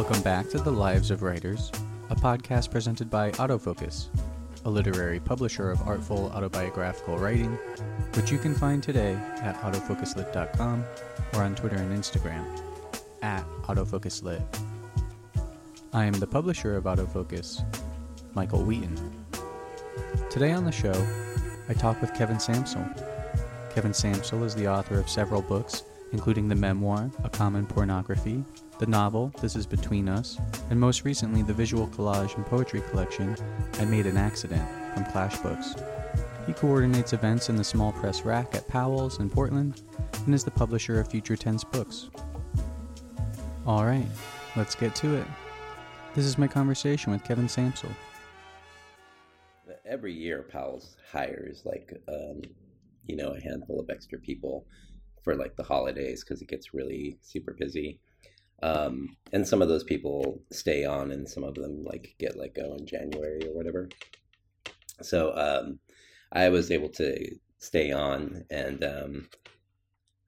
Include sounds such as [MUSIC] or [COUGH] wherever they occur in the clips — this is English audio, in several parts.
Welcome back to The Lives of Writers, a podcast presented by Autofocus, a literary publisher of artful autobiographical writing, which you can find today at autofocuslit.com or on Twitter and Instagram at autofocuslit. I am the publisher of Autofocus, Michael Wheaton. Today on the show, I talk with Kevin Sampsell. Kevin Sampsell is the author of several books, including the memoir, A Common Pornography, the novel, This Is Between Us, and most recently the visual collage and poetry collection, I Made an Accident, from Clash Books. He coordinates events in the small press rack at Powell's in Portland and is the publisher of Future Tense Books. All right, let's get to it. This is my conversation with Kevin Sampsell. Every year, Powell's hires like, um, you know, a handful of extra people for like the holidays because it gets really super busy. Um, and some of those people stay on, and some of them like get let go in January or whatever. So um, I was able to stay on, and um,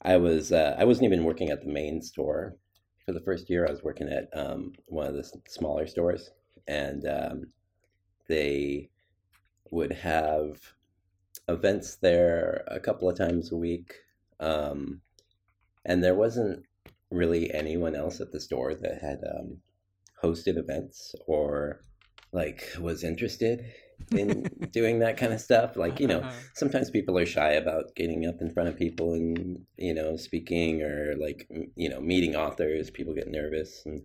I was uh, I wasn't even working at the main store for the first year. I was working at um, one of the smaller stores, and um, they would have events there a couple of times a week. Um, and there wasn't really anyone else at the store that had um, hosted events or like was interested in [LAUGHS] doing that kind of stuff like you know uh-huh. sometimes people are shy about getting up in front of people and you know speaking or like you know meeting authors people get nervous and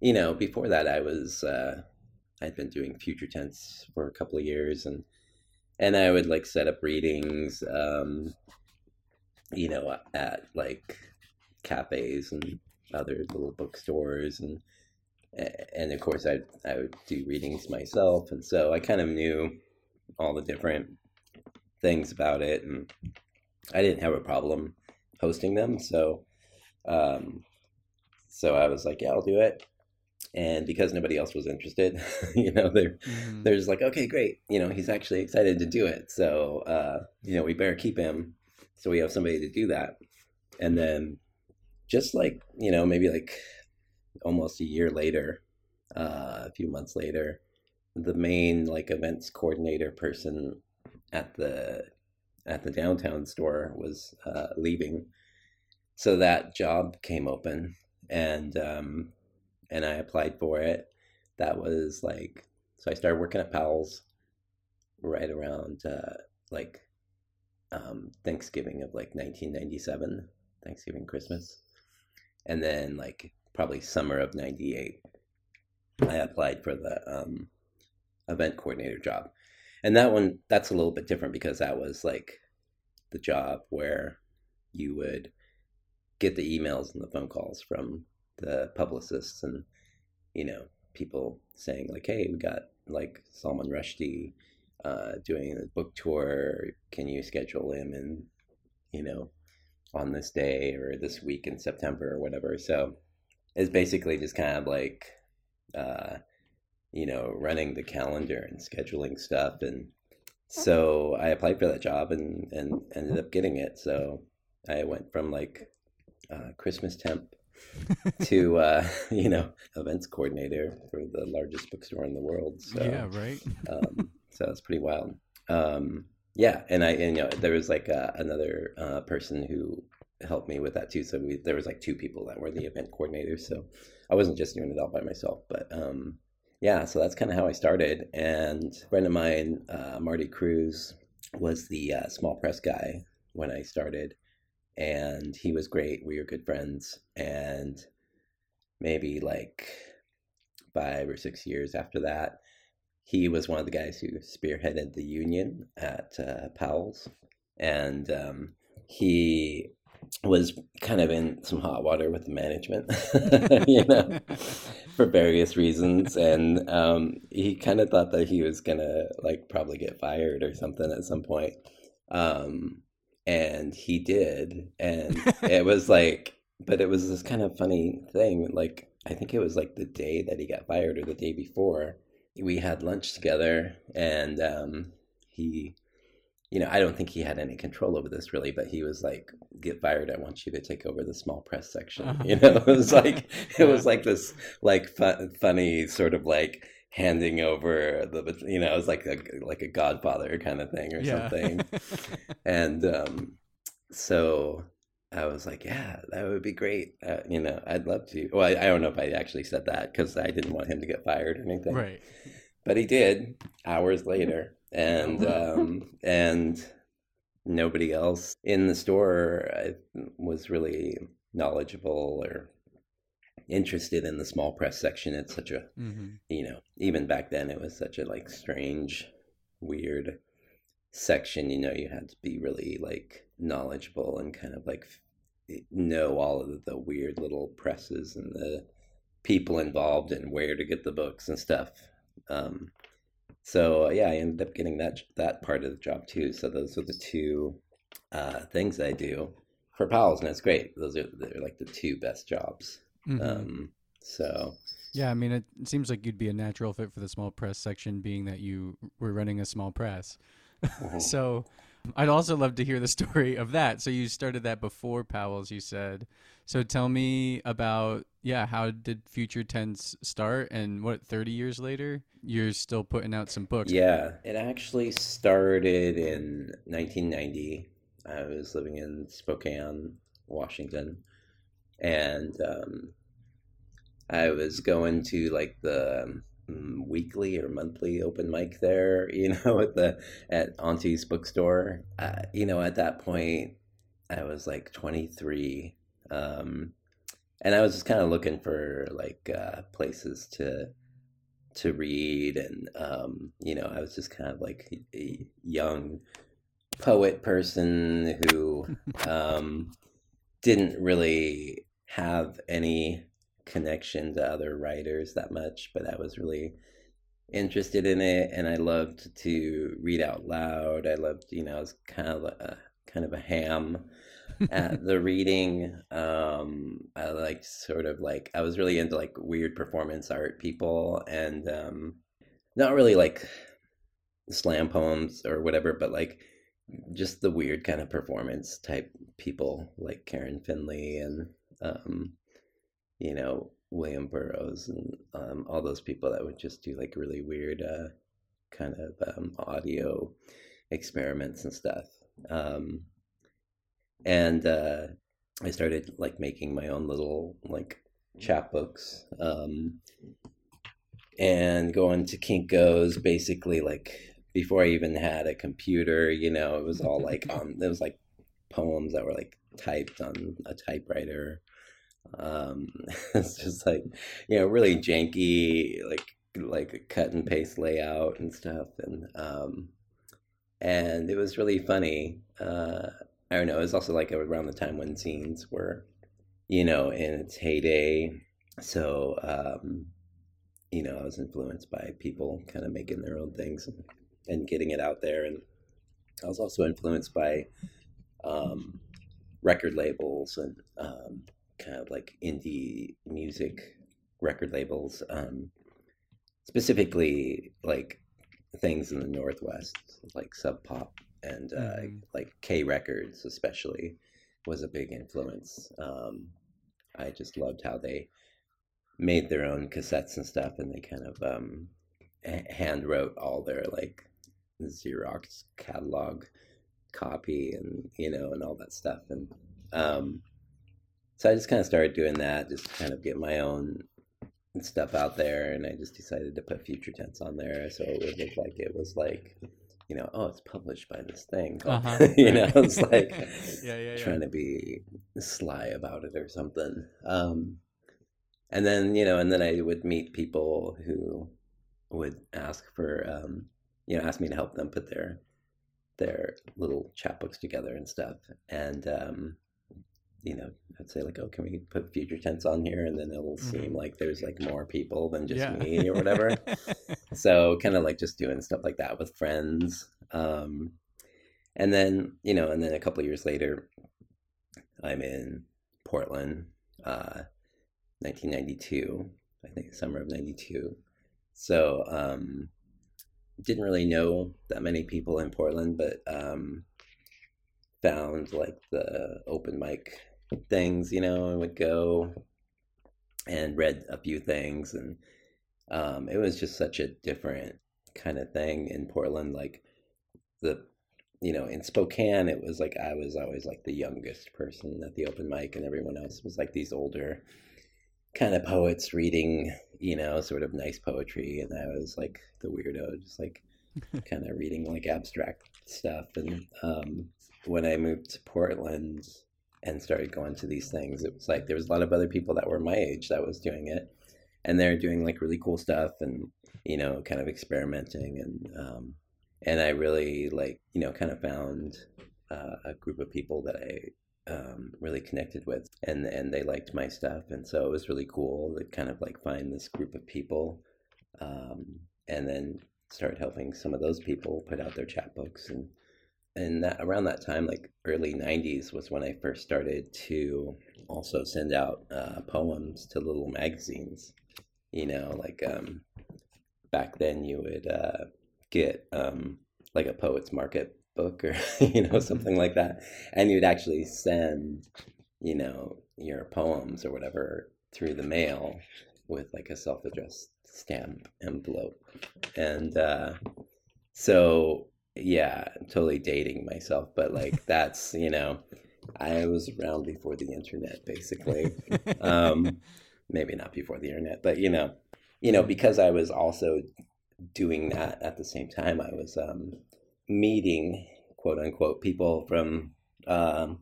you know before that i was uh i'd been doing future tense for a couple of years and and i would like set up readings um you know at like cafes and other little bookstores and and of course I I would do readings myself and so I kind of knew all the different things about it and I didn't have a problem hosting them so um so I was like yeah I'll do it and because nobody else was interested [LAUGHS] you know they're mm-hmm. they're just like okay great you know he's actually excited to do it so uh you know we better keep him so we have somebody to do that and then just like you know maybe like almost a year later uh, a few months later the main like events coordinator person at the at the downtown store was uh, leaving. So that job came open and um, and i applied for it. That was like so i started working at powell's right around uh, like um, thanksgiving of like 1997 thanksgiving christmas and then like probably summer of 98 i applied for the um, event coordinator job. And that one that's a little bit different because that was like the job where you would get the emails and the phone calls from the publicists and you know people saying like hey we got like salman rushdie uh, doing a book tour. Can you schedule him and you know on this day or this week in September or whatever. So it's basically just kind of like, uh, you know, running the calendar and scheduling stuff. And so I applied for that job and, and ended up getting it. So I went from like uh, Christmas temp [LAUGHS] to, uh, [LAUGHS] you know, events coordinator for the largest bookstore in the world. So, yeah, right. um, so it's pretty wild. Um, yeah, and I and, you know there was like uh, another uh, person who helped me with that too. So we, there was like two people that were the event coordinators. So I wasn't just doing it all by myself, but um, yeah. So that's kind of how I started. And a friend of mine, uh, Marty Cruz, was the uh, small press guy when I started, and he was great. We were good friends, and maybe like five or six years after that he was one of the guys who spearheaded the union at uh, Powell's, and um, he was kind of in some hot water with the management, [LAUGHS] you know, [LAUGHS] for various reasons, and um, he kind of thought that he was gonna like probably get fired or something at some point, um, and he did, and it was [LAUGHS] like, but it was this kind of funny thing, like I think it was like the day that he got fired or the day before we had lunch together and um, he you know i don't think he had any control over this really but he was like get fired, I want you to take over the small press section. Uh-huh. [LAUGHS] You know, it was [LAUGHS] like it was like this like fun, funny sort of like handing over the you know it was like a like a Godfather kind of thing or Yeah. something. [LAUGHS] and um, so I was like, yeah, that would be great. Uh, you know, I'd love to. Well, I, I don't know if I actually said that because I didn't want him to get fired or anything right. but he did hours later and [LAUGHS] um and nobody else in the store uh, was really knowledgeable or interested in the small press section it's such a hmm you know even back then it was such a like strange weird section you know you had to be really like knowledgeable and kind of like know all of the weird little presses and the people involved and where to get the books and stuff um so yeah i ended up getting that that part of the job too so those are the two uh things i do for Powell's, and it's great those are they're like the two best jobs Mhm. um so yeah, I mean, it seems like you'd be a natural fit for the small press section, being that you were running a small press. [LAUGHS] mhm. So, I'd also love to hear the [LAUGHS] story of that. So, you started that before Powell's, you said. So, tell me about, yeah, how did Future Tense start? And what, 30 years later, you're still putting out some books? Yeah, it actually started in 1990. I was living in Spokane, Washington, and um, I was going to like the um, weekly or monthly open mic there, [LAUGHS] you know, at the at Auntie's bookstore. Uh, you know, at that point, I was like 23, um, and I was just kind of looking for like uh, places to to read and um, you know i was just kind of like a young poet person who [LAUGHS] um, didn't really have any connection to other writers that much but i was really interested in it and i loved to read out loud. I loved you know i was kind of a kind of a ham at [LAUGHS] the reading. Um i liked sort of like i was really into like weird performance art people and um not really like slam poems or whatever but like just the weird kind of performance type people like karen finley and um you know william burroughs and um all those people that would just do like really weird uh kind of um audio experiments and stuff um and uh, I started like making my own little like chapbooks um, and going to Kinko's basically like before I even had a computer. You know, it was all like on [LAUGHS] it was like poems that were like typed on a typewriter. Um, [LAUGHS] it's just like you know really janky like like a cut and paste layout and stuff and um, and it was really funny. Uh, I don't know. It was also like around the time when zines were, you know, in its heyday. So, um, you know, I was influenced by people kind of making their own things and, and getting it out there. And I was also influenced by um, record labels and um, kind of like indie music record labels, um, specifically like things in the Northwest, like Sub Pop and uh, Mhm. like K Records, especially, was a big influence. Um, I just loved how they made their own cassettes and stuff, and they kind of um, hand wrote all their like Xerox catalog copy, and you know, and all that stuff. And um, so I just kind of started doing that, just to kind of get my own stuff out there, and I just decided to put Future Tense on there, so it would look like it was like, you know, oh, it's published by this thing, [LAUGHS] Uh-huh. you know, it's like [LAUGHS] yeah, yeah, yeah. trying to be sly about it or something. Um, and then you know, and then I would meet people who would ask for, um, you know, ask me to help them put their their little chapbooks together and stuff. And um, you know, I'd say like, oh, can we put future tense on here? And then it'll seem like there's like more people than just Mm-hmm. Yeah. me or whatever. [LAUGHS] so kind of like just doing stuff like that with friends. Um, and then you know, and then a couple years later, I'm in Portland, uh, 1992. I think summer of '92. So um, didn't really know that many people in Portland, but um, found like the open mic things, you know, and would go and read a few things and um, it was just such a different kind of thing in Portland. Like the, you know, in Spokane, it was like I was always like the youngest person at the open mic, and everyone else was like these older kind of poets reading, you know, sort of nice poetry, and I was like the weirdo, just like [LAUGHS] kind of reading like abstract stuff. And um, when I moved to Portland and started going to these things, it was like there was a lot of other people that were my age that was doing it and they're doing like really cool stuff and you know kind of experimenting and um, and I really like you know kind of found uh, a group of people that I um, really connected with and and they liked my stuff and so it was really cool to kind of like find this group of people um, and then start helping some of those people put out their chapbooks and and that around that time like early 90s was when i first started to also send out uh, poems to little magazines you know like um back then you would uh get um like a poets market book or [LAUGHS] you know something like that and you'd actually send you know your poems or whatever through the mail with like a self-addressed stamp envelope and uh so yeah I'm totally dating myself but like that's you know i was around before the internet basically. Um maybe not before the internet, but you know, you know, because I was also doing that at the same time, I was um, meeting quote unquote people from um,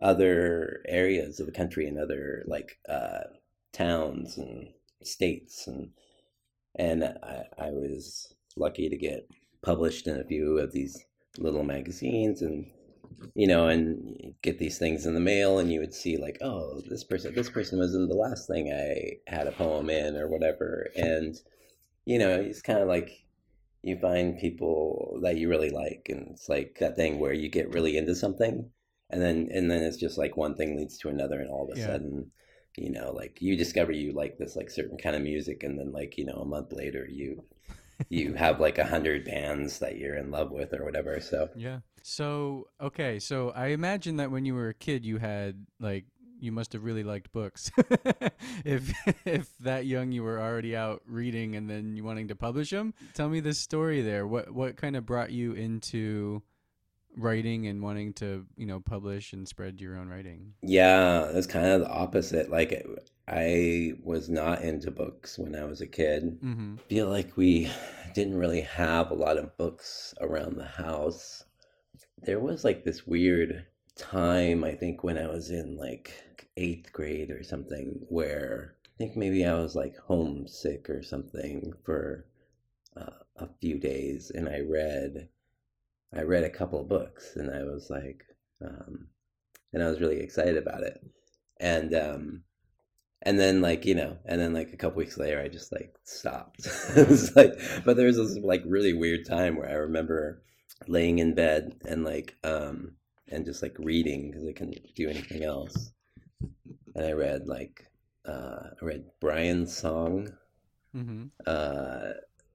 other areas of the country and other like uh, towns and states and and I, I was lucky to get published in a few of these little magazines and you know, and get these things in the mail, and you would see like, oh, this person, this person was in the last thing I had a poem in, or whatever, and you know, it's kind of like you find people that you really like, and it's like that thing where you get really into something, and then and then it's just like one thing leads to another, and all of a yeah. sudden, you know, like you discover you like this like certain kind of music, and then like you know a month later you you have like a hundred bands that you're in love with or whatever. So yeah. So okay, so I imagine that when you were a kid, you had like you must have really liked books. [LAUGHS] if [LAUGHS] if that young you were already out reading and then you wanting to publish them, tell me the story there. What what kind of brought you into writing and wanting to you know publish and spread your own writing? Yeah, it's kind of the opposite. Like I was not into books when I was a kid. Mm-hmm. feel like we didn't really have a lot of books around the house there was like this weird time i think when i was in like eighth grade or something where i think maybe i was like homesick or something for uh, a few days and i read i read a couple of books and i was like um, and i was really excited about it and um, and then like you know and then like a couple weeks later i just like stopped [LAUGHS] it was like but there was this like really weird time where i remember laying in bed and like um and just like reading because I couldn't do anything else. And I read like uh, I read Brian's song, mm-hmm. uh,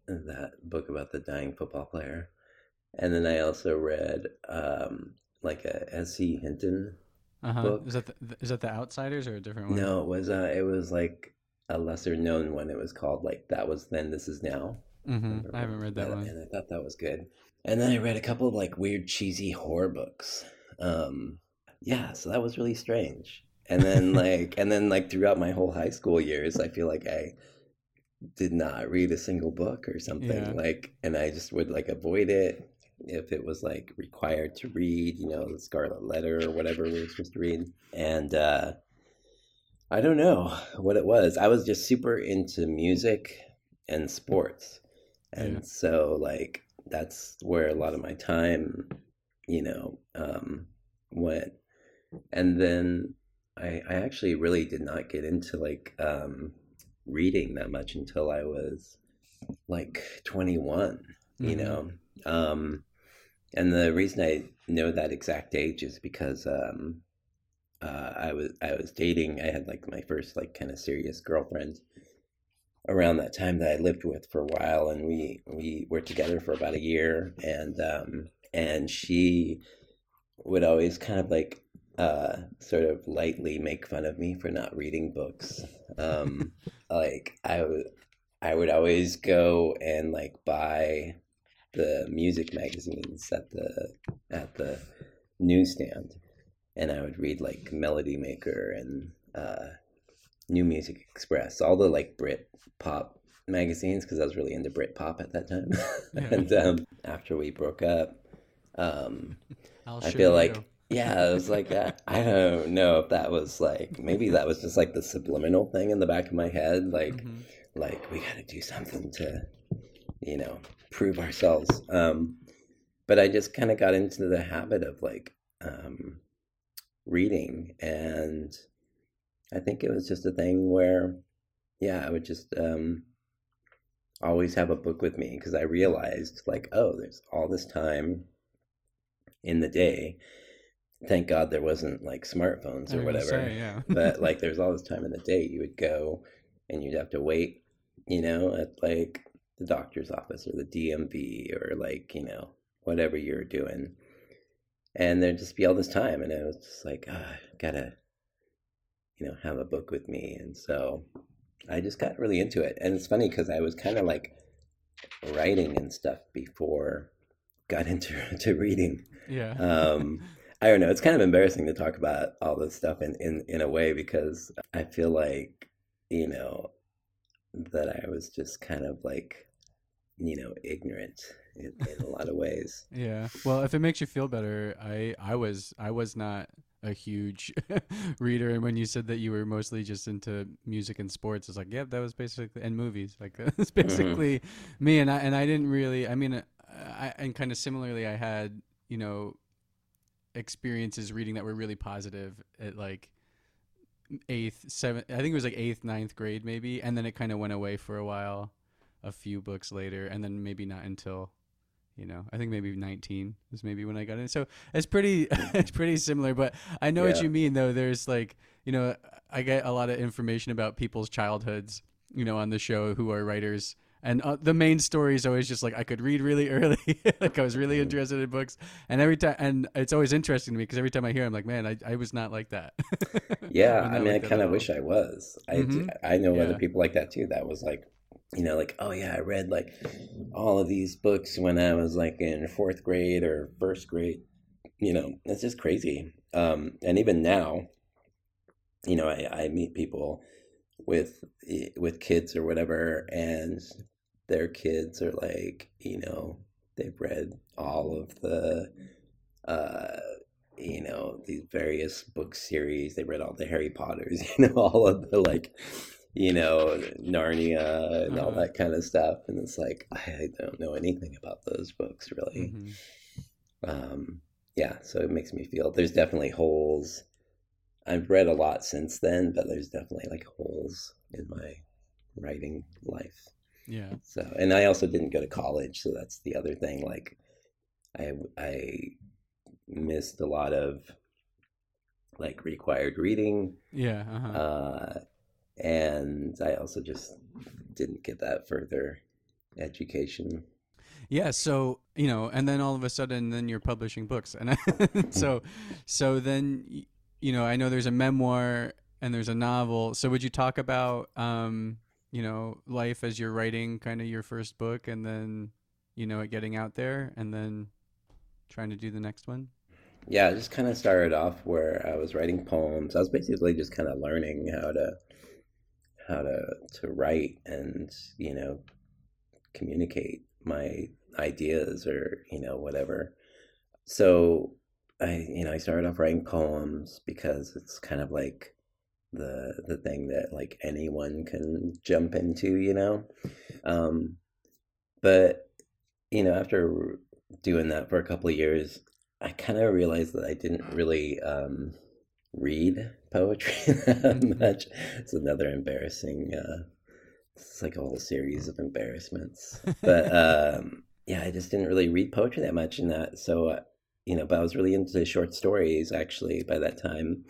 that book about the dying football player, and then I also read um, like a S.E. Hinton uh-huh. book. Is that the, is that the Outsiders or a different one? No, it was uh, it was like a lesser known one. It was called like that was then, this is now. Mm-hmm. I, I haven't read that, that one, and I thought that was good. And then I read a couple of like weird cheesy horror books. Um, yeah, so that was really strange. And then [LAUGHS] like and then like throughout my whole high school years, I feel like I did not read a single book or something yeah. like and I just would like avoid it if it was like required to read, you know, the Scarlet Letter or whatever we were supposed to read. And uh I don't know what it was. I was just super into music and sports. And yeah. so like that's where a lot of my time, you know, um, went. And then I, I actually really did not get into like um, reading that much until I was like 21, mm-hmm. you know. Um, and the reason I know that exact age is because um, uh, I was I was dating. I had like my first like kind of serious girlfriend, around that time that I lived with for a while, and we we were together for about a year, and um, and she would always kind of like uh, sort of lightly make fun of me for not reading books. Um, [LAUGHS] like I would, I would always go and like buy the music magazines at the at the newsstand, and I would read like Melody Maker and uh, New Music Express, all the like Brit pop magazines because I was really into Brit pop at that time. [LAUGHS] Yeah. and um, after we broke up, um, I feel you. like yeah, it was like that. [LAUGHS] I don't know if that was like maybe that was just like the subliminal thing in the back of my head, like Mhm. like we got to do something to, you know, prove ourselves. Um, but I just kind of got into the habit of like um, reading, and I think it was just a thing where, yeah, I would just um, always have a book with me because I realized like, oh, there's all this time in the day. Thank God there wasn't like smartphones or whatever say, yeah. [LAUGHS] but like there's all this time in the day you would go and you'd have to wait you know at like the doctor's office or the dmv or like you know whatever you're doing and there'd just be all this time and it was just like ah, I gotta you know have a book with me and so i just got really into it and it's funny because i was kind of like writing and stuff before got [LAUGHS] into to reading yeah. um, I don't know. It's kind of embarrassing to talk about all this stuff in, in, in a way because I feel like, you know, that I was just kind of like, you know, ignorant in, in a lot of ways. [LAUGHS] Yeah. Well, if it makes you feel better, I I was I was not a huge [LAUGHS] reader, and when you said that you were mostly just into music and sports, it's like, yep, that was basically and movies. Like [LAUGHS] that's basically me, and I and I didn't really. I mean, uh, I and kind of similarly, I had you know experiences reading that were really positive at like eighth, seventh. I think it was like eighth, ninth grade maybe, and then it kind of went away for a while. A few books later, and then maybe not until you know i think maybe 19 is maybe when i got in so it's pretty [LAUGHS] it's pretty similar but i know what you mean though there's like you know i get a lot of information about people's childhoods you know on the show who are writers and uh, the main story is always just like i could read really [LAUGHS] early like i was really interested in books and every time and it's always interesting to me because every time i hear it, i'm like man i, I was not like that [LAUGHS] Yeah, I mean, I like that kind of wish I was. I, Mhm. I know other people like that too. That was like, you know, like, oh yeah, I read like all of these books when I was like in fourth grade or first grade. You know, it's just crazy. Um, and even now, you know, I, I meet people with eh, with kids or whatever, and their kids are like, you know, they've read all of the. Uh, you know these various book series they read all the harry potters [LAUGHS] you know all of the like you know narnia and all Uh-huh. that kind of stuff and it's like i don't know anything about those books really Mhm. um yeah so it makes me feel there's definitely holes i've read a lot since then but there's definitely like holes in my writing life yeah so, and I also didn't go to college, so that's the other thing. Like, I I missed a lot of like required reading, yeah uh-huh. uh, and I also just didn't get that further education. Yeah, so you know, and then all of a sudden, then you're publishing books, and [LAUGHS] so, so then you know, I know there's a memoir and there's a novel. So would you talk about, um, you know, life as you're writing kind of your first book, and then you know it getting out there, and then trying to do the next one? Yeah, I just kind of started off where I was writing poems. I was basically just kind of learning how to how to to write and you know communicate my ideas or you know whatever. So I you know I started off writing poems because it's kind of like the the thing that like anyone can jump into, you know. Um, but you know after doing that for a couple of years, I kind of realized that I didn't really um, read poetry [LAUGHS] that much. It's another embarrassing. Uh, it's like a whole series of embarrassments. But [LAUGHS] um, yeah, I just didn't really read poetry that much, and that so uh, you know. But I was really into short stories actually by that time.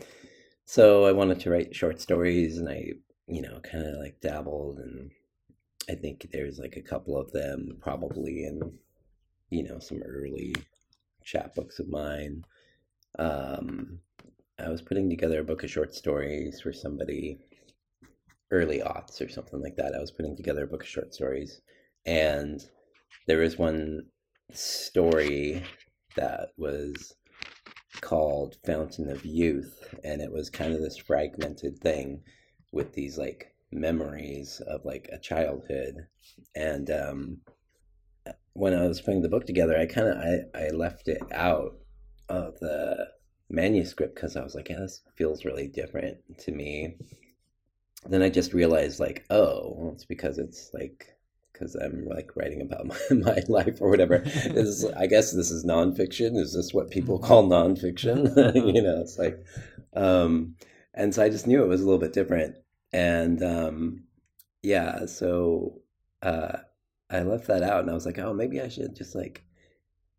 So I wanted to write short stories, and I you know kind of like dabbled, and I think there's like a couple of them probably in you know some early chapbooks of mine. um, I was putting together a book of short stories for somebody early aughts or something like that. I was putting together a book of short stories, and there was one story that was called Fountain of Youth, and it was kind of this fragmented thing with these like memories of like a childhood. And um, when I was putting the book together, I kind of I, I left it out of the manuscript because I was like, yeah, this feels really different to me. Then I just realized like, oh, well, it's because it's like because I'm like writing about [LAUGHS] my, my life or whatever. Is I guess this is nonfiction. Is this what people call nonfiction? [LAUGHS] [LAUGHS] you know, it's like, um, and so I just knew it was a little bit different, and um, yeah, so uh, I left that out, and I was like, oh, maybe I should just like,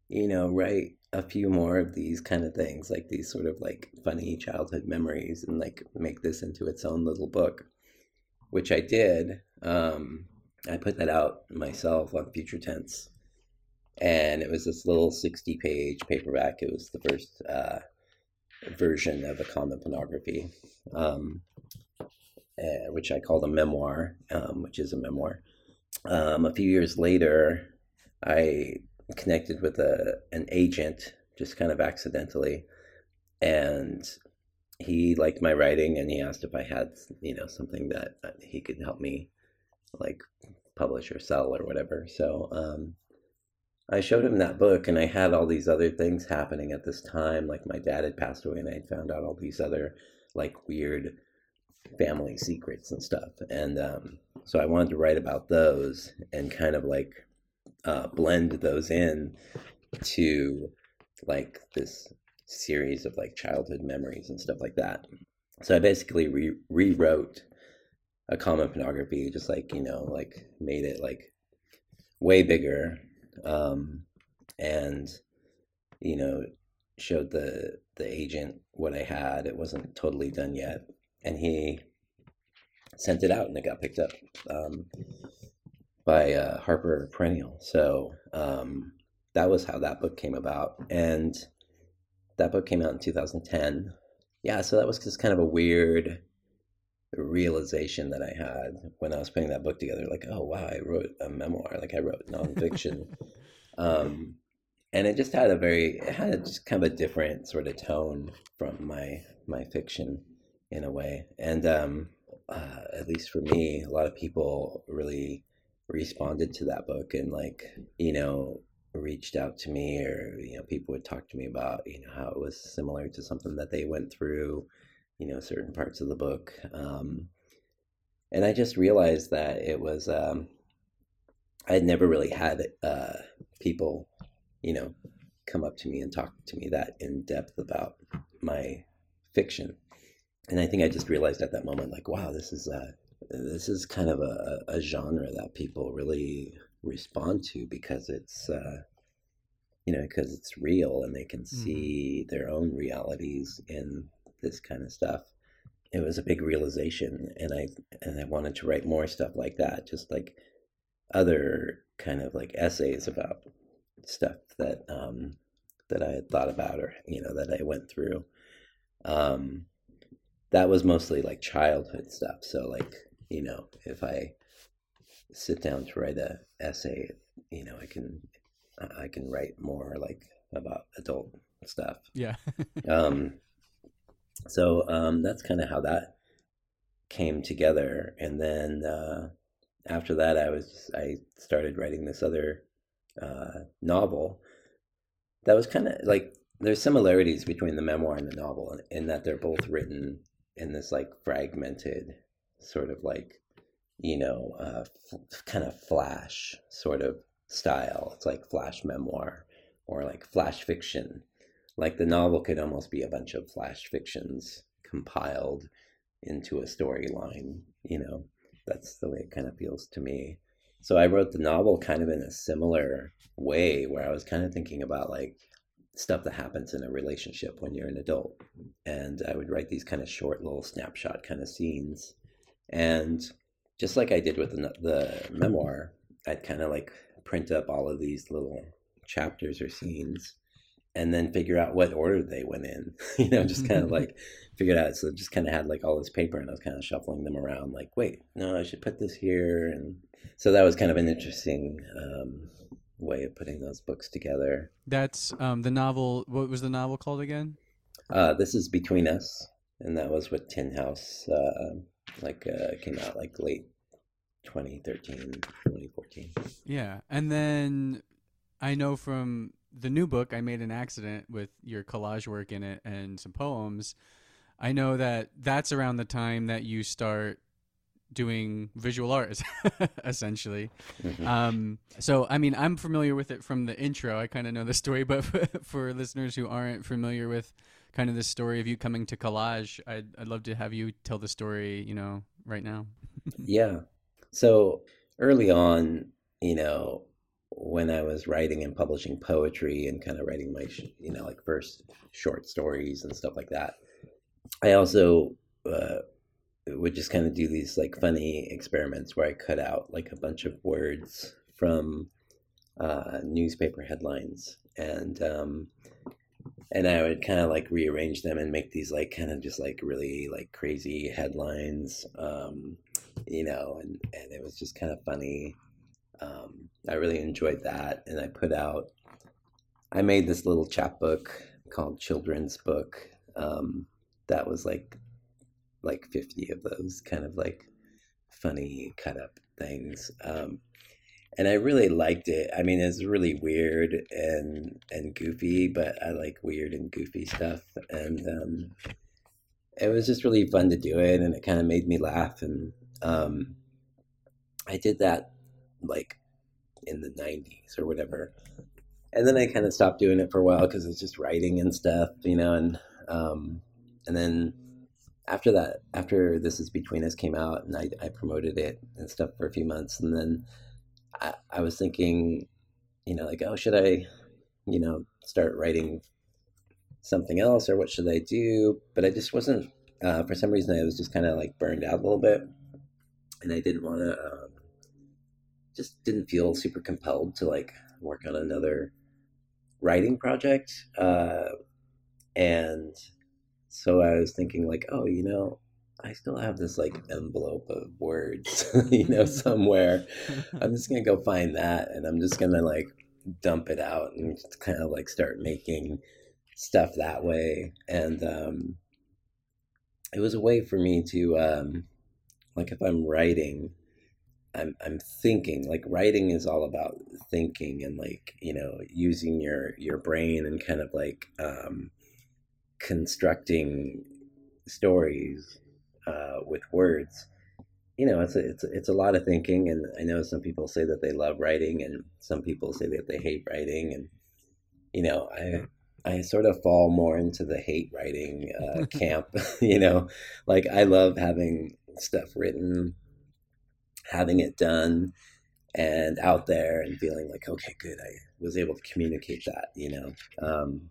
you know, write a few more of these kind of things, like these sort of like funny childhood memories, and like make this into its own little book, which I did. Um, I put that out myself on Future Tense, and it was this little sixty-page paperback. It was the first uh, version of a common pornography, um, uh, which I called a memoir, um, which is a memoir. Um, a few years later, I connected with a an agent just kind of accidentally, and he liked my writing and he asked if I had you know something that he could help me like publish or sell or whatever. So um, I showed him that book, and I had all these other things happening at this time. Like my dad had passed away, and I had found out all these other like weird family secrets and stuff. And um, so I wanted to write about those and kind of like uh, blend those in to like this series of like childhood memories and stuff like that. So I basically re- rewrote a common pornography, just like you know, like made it like way bigger, um, and you know, showed the the agent what I had. It wasn't totally done yet, and he sent it out, and it got picked up um, by uh, Harper Perennial. So um, that was how that book came about, and that book came out in 2010. Yeah, so that was just kind of a weird realization that I had when I was putting that book together. Like, oh wow, I wrote a memoir. Like I wrote nonfiction, [LAUGHS] um, and it just had a very, it had just kind of a different sort of tone from my my fiction in a way. And um, uh, at least for me, a lot of people really responded to that book and like you know reached out to me or you know people would talk to me about you know how it was similar to something that they went through you know certain parts of the book um, and i just realized that it was um, i had never really had uh, people you know come up to me and talk to me that in depth about my fiction and i think i just realized at that moment like wow this is uh, this is kind of a, a genre that people really respond to because it's uh, you know because it's real and they can mm-hmm. see their own realities in this kind of stuff it was a big realization and i and i wanted to write more stuff like that just like other kind of like essays about stuff that um that i had thought about or you know that i went through. Um that was mostly like childhood stuff. So like you know if i sit down to write a essay you know i can i can write more like about adult stuff. Yeah. [LAUGHS] Um so um, that's kind of how that came together. And then uh, after that, I was I started writing this other uh, novel that was kind of like there's similarities between the memoir and the novel in, in that they're both written in this like fragmented sort of like you know uh, f- kind of flash sort of style. It's like flash memoir or like flash fiction like the novel could almost be a bunch of flash fictions compiled into a storyline you know? That's the way it kind of feels to me. So i wrote the novel kind of in a similar way where i was kind of thinking about like stuff that happens in a relationship when you're an adult. And i would write these kind of short little snapshot kind of scenes. And just like i did with the, the memoir i'd kind of like print up all of these little chapters or scenes and then figure out what order they went in. [LAUGHS] you know, just kind of like figured out. So just kind of had like all this paper, and I was kind of shuffling them around. Like, wait, no, I should put this here, and so that was kind of an interesting um, way of putting those books together. That's um, the novel. What was the novel called again? Uh, this is Between Us, and that was with Tin House. Uh, like uh, came out like late 2013, 2014. Yeah, and then I know from the new book, I made an accident with your collage work in it and some poems. I know that that's around the time that you start doing visual art [LAUGHS] essentially mm-hmm. um, so i mean i'm familiar with it from the intro i kind of know the story [LAUGHS] but for listeners who aren't familiar with kind of the story of you coming to collage I'd, I'd love to have you tell the story you know right now [LAUGHS] yeah so early on you know when I was writing and publishing poetry and kind of writing my, you know, like first short stories and stuff like that, I also uh, would just kind of do these like funny experiments where I cut out like a bunch of words from uh, newspaper headlines and um, and I would kind of like rearrange them and make these like kind of just like really like crazy headlines, um, you know, and and it was just kind of funny um, I really enjoyed that, and I put out. I made this little chapbook called Children's Book. Um, that was like like fifty of those kind of like funny cut up things. Um, and I really liked it. I mean, it's really weird and and goofy, but I like weird and goofy stuff, and um, it was just really fun to do it, and it kind of made me laugh. And um, I did that like in the 90s or whatever. And then I kind of stopped doing it for a while because it's just writing and stuff, you know, and um, and then after that, after This Is Between Us came out and I, I promoted it and stuff for a few months, and then I, I was thinking, you know, like, oh, should I, you know, start writing something else or what should I do? But I just wasn't, uh, for some reason, I was just kind of like burned out a little bit and I didn't want to um, just didn't feel super compelled to like work on another writing project. Uh, and so I was thinking like, oh, you know, I still have this like envelope of words, [LAUGHS] you know, somewhere. [LAUGHS] I'm just gonna go find that, and I'm just gonna like dump it out and kind of like start making stuff that way. And um, it was a way for me to, um, like, if I'm writing, I'm I'm thinking like writing is all about thinking and like you know using your your brain and kind of like um, constructing stories uh, with words. You know, it's a, it's a, it's a lot of thinking, and I know some people say that they love writing, and some people say that they hate writing, and you know, I I sort of fall more into the hate writing uh, [LAUGHS] camp. [LAUGHS] you know, like I love having stuff written having it done and out there and feeling like okay good i was able to communicate that you know um,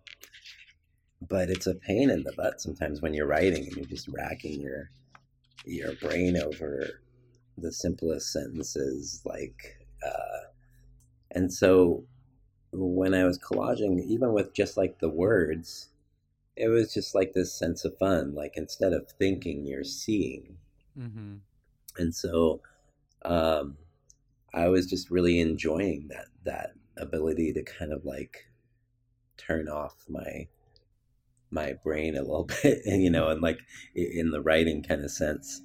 but it's a pain in the butt sometimes when you're writing and you're just racking your your brain over the simplest sentences like uh, and so when i was collaging even with just like the words it was just like this sense of fun like instead of thinking you're seeing mm-hmm. and so um, I was just really enjoying that that ability to kind of like turn off my my brain a little [LAUGHS] bit, and you know, and like in the writing kind of sense,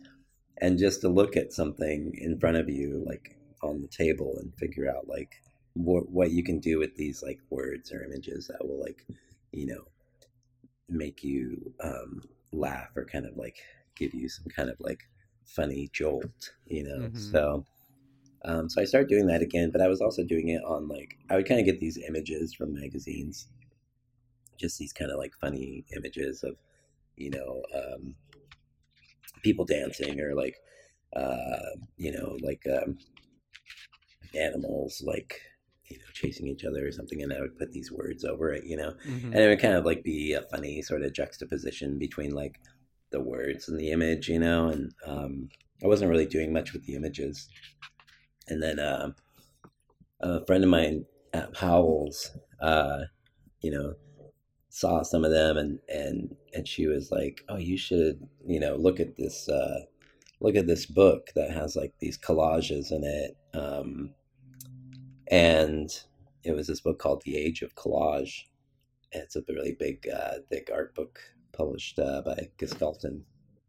and just to look at something in front of you, like on the table, and figure out like what what you can do with these like words or images that will like you know make you um, laugh or kind of like give you some kind of like funny jolt, you know. Mm-hmm. So um, so I started doing that again, but I was also doing it on like I would kind of get these images from magazines, just these kind of like funny images of, you know, um, people dancing or like, uh, you know, like um, animals like you know chasing each other or something, and I would put these words over it, you know, mm-hmm. and it would kind of like be a funny sort of juxtaposition between like the words and the image, you know, and um, I wasn't really doing much with the images. And then uh, a friend of mine at Powell's, uh, you know, saw some of them and and and she was like oh you should you know look at this uh look at this book that has like these collages in it. Um and it was this book called the age of collage. It's a really big uh thick art book published uh, by Gestalten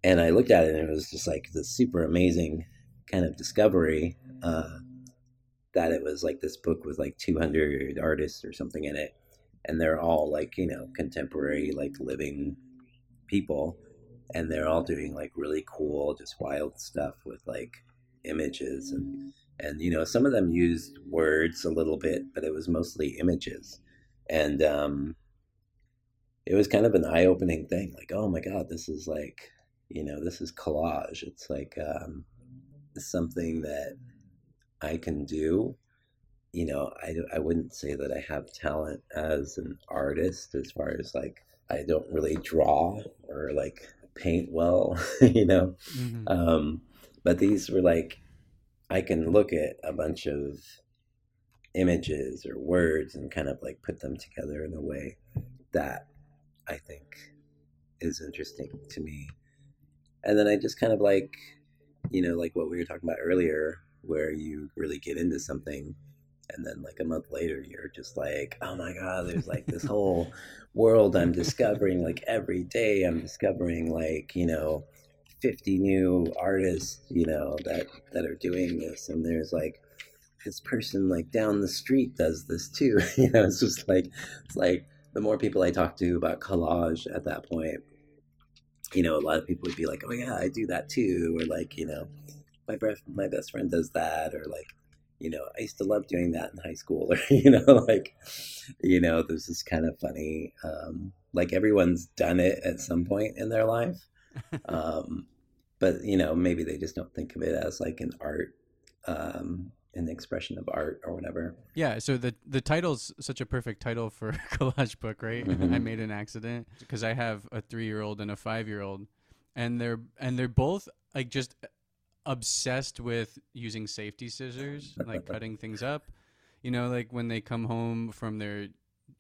and i looked at it and it was just like this super amazing kind of discovery uh that it was like this book with like 200 artists or something in it. And they're all like you know contemporary like living people. And they're all doing like really cool just wild stuff with like images. And and you know some of them used words a little bit but it was mostly images. And um it was kind of an eye-opening thing like oh my god this is like you know this is collage it's like um something that i can do you know, I, I wouldn't say that I have talent as an artist as far as like I don't really draw or like paint well, [LAUGHS] you know. Mm-hmm. Um, but these were like I can look at a bunch of images or words and kind of like put them together in a way that I think is interesting to me. And then I just kind of like, you know, like what we were talking about earlier, where you really get into something and then like a month later you're just like oh my god there's like this [LAUGHS] whole world i'm discovering like every day i'm discovering like you know 50 new artists you know that that are doing this and there's like this person like down the street does this too [LAUGHS] you know it's just like it's like the more people i talked to about collage at that point you know a lot of people would be like oh yeah i do that too or like you know my best my best friend does that or like you know, I used to love doing that in high school, [LAUGHS] or you know, like, you know, this is kind of funny. Um, like everyone's done it at some point in their life, [LAUGHS] um, but you know, maybe they just don't think of it as like an art, um, an expression of art or whatever. Yeah. So the the title's such a perfect title for a [LAUGHS] collage book, right? Mm-hmm. I made an accident because I have a three year old and a five year old, and they're and they're both like just obsessed with using safety scissors, like [LAUGHS] cutting things up. You know, like when they come home from their,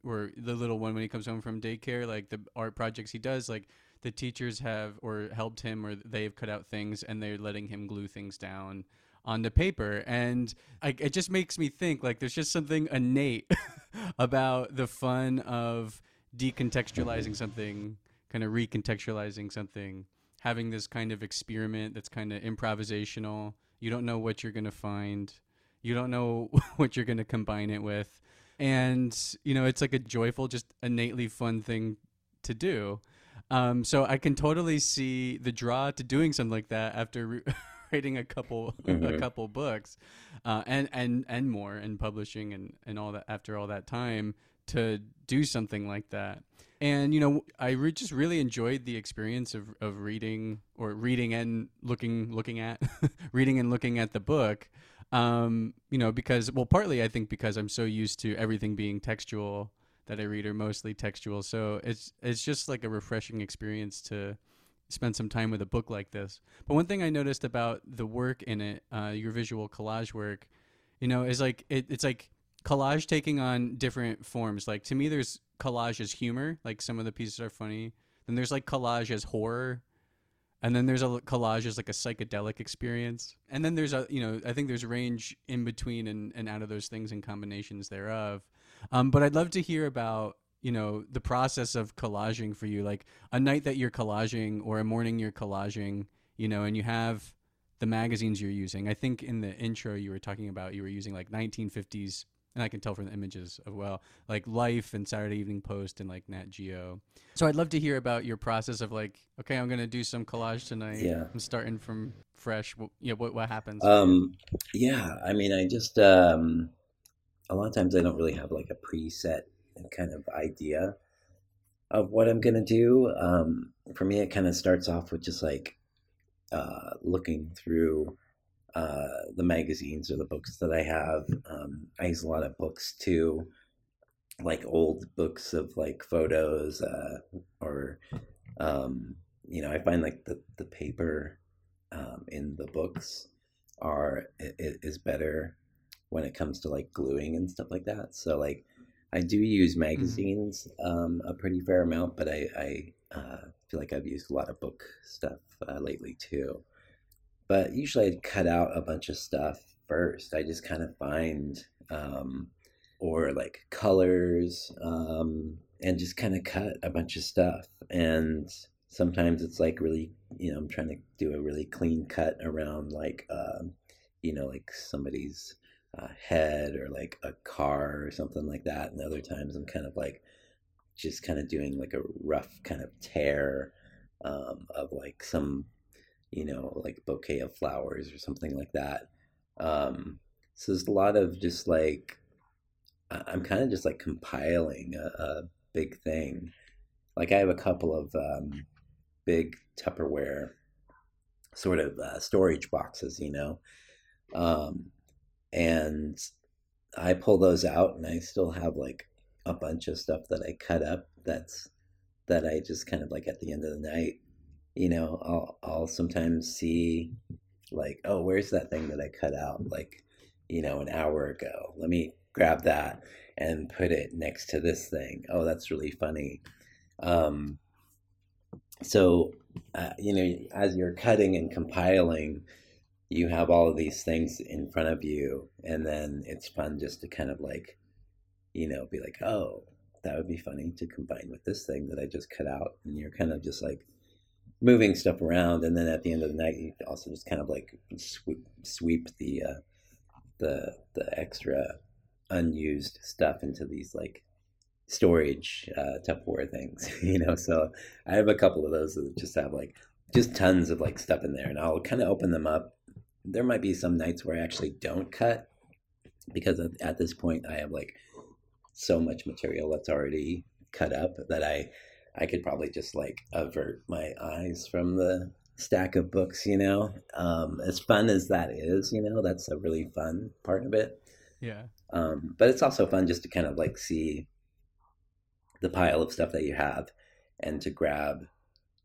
or the little one when he comes home from daycare, like the art projects he does, like the teachers have or helped him or they've cut out things and they're letting him glue things down on the paper and I, it just makes me think like there's just something innate [LAUGHS] about the fun of decontextualizing something kind of recontextualizing something having this kind of experiment that's kind of improvisational. You don't know what you're going to find. You don't know [LAUGHS] what you're going to combine it with. And, you know, it's like a joyful, just innately fun thing to do. Um, so I can totally see the draw to doing something like that after re- [LAUGHS] writing a couple [LAUGHS] mm-hmm. a couple books, uh, and and and more, and publishing and and all that after all that time to do something like that. And you know i re- just really enjoyed the experience of, of reading or reading and looking looking at [LAUGHS] reading and looking at the book. Um, you know because well partly i think because i'm so used to everything being textual that i read are mostly textual. So it's it's just like a refreshing experience to spend some time with a book like this but one thing i noticed about the work in it uh, your visual collage work you know is like it, it's like collage taking on different forms. Like to me, there's collage as humor. Like some of the pieces are funny. Then there's like collage as horror, and then there's a collage as like a psychedelic experience. And then there's a you know I think there's range in between and, and out of those things and combinations thereof. Um, but I'd love to hear about you know the process of collaging for you, like a night that you're collaging or a morning you're collaging, you know, and you have the magazines you're using. I think in the intro you were talking about you were using like 1950s and I can tell from the images as well, like Life and Saturday Evening Post and like Nat Geo. So I'd love to hear about your process of like, okay, I'm gonna do some collage tonight. Yeah, I'm starting from fresh. Yeah, what what happens? Um, yeah, I mean, I just um, a lot of times I don't really have like a preset kind of idea of what I'm gonna do. Um, for me, it kind of starts off with just like uh, looking through uh, the magazines or the books that I have. Um, I use a lot of books too, like old books of like photos, uh, or um, you know, I find like the the paper um, in the books are is better when it comes to like gluing and stuff like that. So like I do use magazines um, a pretty fair amount, but I, I uh, feel like I've used a lot of book stuff uh, lately too. But usually I'd cut out a bunch of stuff first. I just kind of find um, or like colors um, and just kind of cut a bunch of stuff. And sometimes it's like really, you know, I'm trying to do a really clean cut around like, um, you know, like somebody's uh, head or like a car or something like that. And other times I'm kind of like just kind of doing like a rough kind of tear um, of like some, you know, like bouquet of flowers or something like that. Um, so there's a lot of just like, I'm kind of just like compiling a, a, big thing. Like I have a couple of um, big Tupperware sort of uh, storage boxes, you know. Um, and I pull those out and I still have like a bunch of stuff that I cut up that's that I just kind of like at the end of the night, you know, I'll I'll sometimes see like, oh, where's that thing that I cut out like, you know, an hour ago. Let me grab that and put it next to this thing. Oh, that's really funny. Um, so, uh, you know, as you're cutting and compiling, you have all of these things in front of you, and then it's fun just to kind of like, you know, be like, oh, that would be funny to combine with this thing that I just cut out, and you're kind of just like moving stuff around, and then at the end of the night, you also just kind of like sweep sweep the uh, the the extra unused stuff into these like storage uh, Tupperware things, [LAUGHS] you know. So I have a couple of those that just have like just tons of like stuff in there, and I'll kind of open them up. There might be some nights where I actually don't cut because at this point I have like so much material that's already cut up that I I could probably just like avert my eyes from the stack of books, you know. Um, as fun as that is, you know, that's a really fun part of it. Yeah. Um, but it's also fun just to kind of like see the pile of stuff that you have and to grab,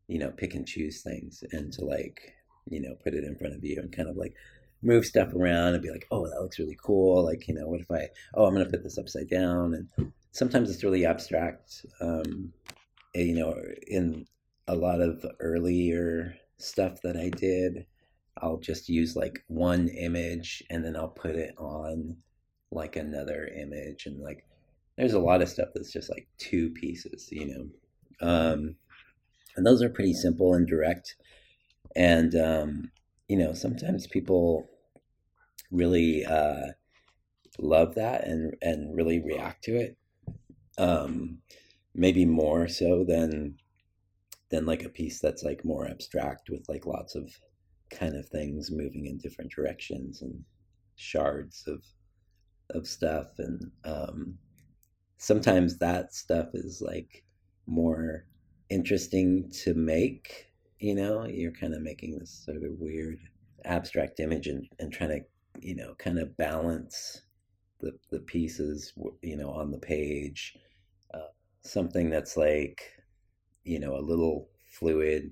you know, pick and choose things and to like, you know, put it in front of you and kind of like move stuff around and be like, oh, that looks really cool. Like, you know, what if I, oh, I'm going to put this upside down. And sometimes it's really abstract. Um, you know, in a lot of earlier stuff that I did, I'll just use like one image and then I'll put it on like another image and like there's a lot of stuff that's just like two pieces you know um and those are pretty simple and direct and um you know sometimes people really uh love that and and really react to it um maybe more so than than like a piece that's like more abstract with like lots of kind of things moving in different directions and shards of of stuff. And um, sometimes that stuff is like more interesting to make you know you're kind of making this sort of weird abstract image and, and trying to you know kind of balance the, the pieces you know on the page uh, something that's like you know a little fluid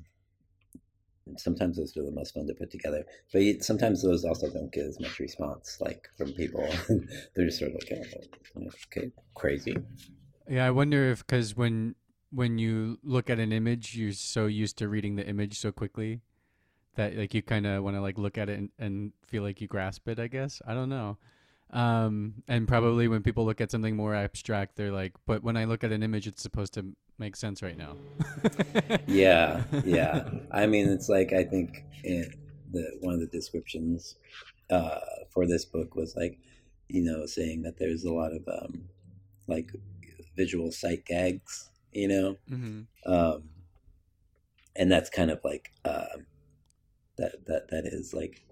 And sometimes those are the most fun to put together. But sometimes those also don't get as much response, like from people. [LAUGHS] They're just sort of like, oh, okay, crazy. Yeah, I wonder if because when when you look at an image, you're so used to reading the image so quickly that like you kind of want to like look at it and, and feel like you grasp it. I guess I don't know. Um, and probably when people look at something more abstract, they're like, but when I look at an image, it's supposed to make sense right now. [LAUGHS] yeah, yeah. I mean, it's like I think the one of the descriptions uh, for this book was like, you know, saying that there's a lot of um, like visual sight gags, you know, mm-hmm. um, and that's kind of like uh, that that that is like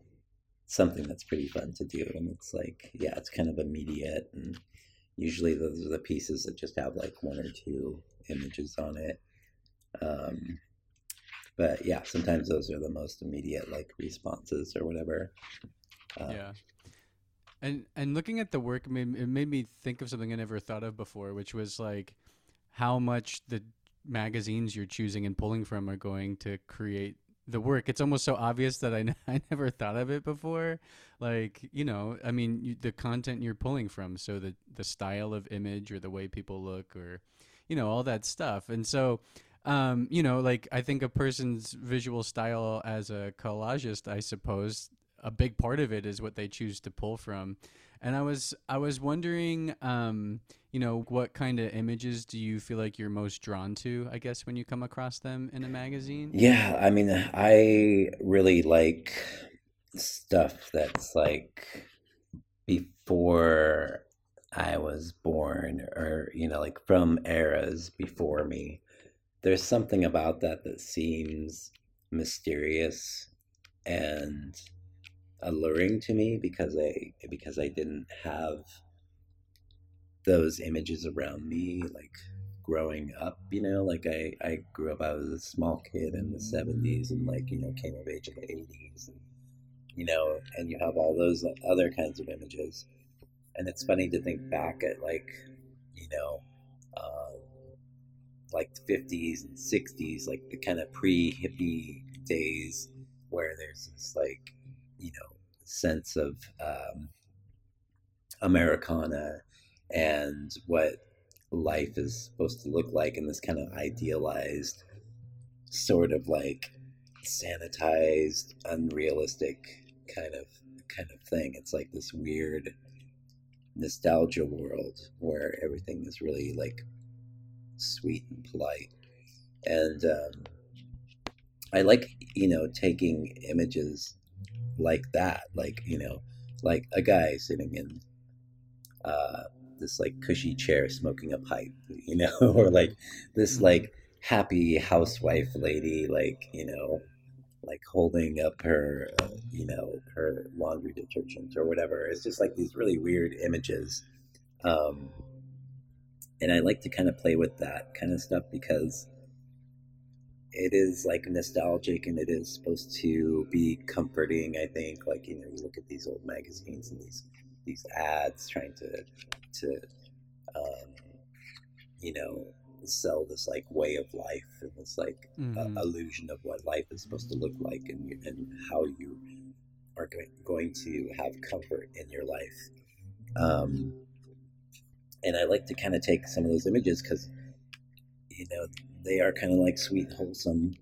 something that's pretty fun to do, and it's like yeah, it's kind of immediate, and usually those are the pieces that just have like one or two images on it. Um, but yeah, sometimes those are the most immediate like responses or whatever. Uh, yeah. And and looking at the work, it made, it made me think of something I never thought of before, which was like how much the magazines you're choosing and pulling from are going to create the work, it's almost so obvious that I, [LAUGHS] n- I never thought of it before. Like, you know, I mean, you, the content you're pulling from, so the the style of image or the way people look or you know, all that stuff. And so um, you know, like I think a person's visual style as a collagist, I suppose, a big part of it is what they choose to pull from. And I was I was wondering, um, you know, what kind of images do you feel like you're most drawn to? I guess when you come across them in a magazine. Yeah, I mean, I really like stuff that's like before I was born, or you know, like from eras before me there's something about that that seems mysterious and alluring to me because I because I didn't have those images around me like growing up, you know, like I, I grew up I was a small kid in the 70s and like, you know, came of age in the 80s and you know, and you have all those other kinds of images. And it's funny to think back at like, you know, um, like the 50s and 60s, like the kind of pre hippie days where there's this like, you know, sense of um, Americana and what life is supposed to look like in this kind of idealized, sort of like sanitized, unrealistic kind of kind of thing. It's like this weird nostalgia world where everything is really like sweet and polite. And um, I like, you know, taking images like that, like, you know, like a guy sitting in uh, this like cushy chair smoking a pipe, you know, [LAUGHS] or like this mm-hmm. like happy housewife lady, like, you know, like holding up her, uh, you know, her laundry detergent or whatever. It's just like these really weird images. Um, and I like to kind of play with that kind of stuff because it is like nostalgic and it is supposed to be comforting. I think, like you know, you look at these old magazines and these these ads trying to to um, you know sell this like way of life and this like mm-hmm. uh, illusion of what life is supposed to look like and and how you are going going to have comfort in your life. Um, and I like to kind of take some of those images because you know they are kind of like sweet, wholesome,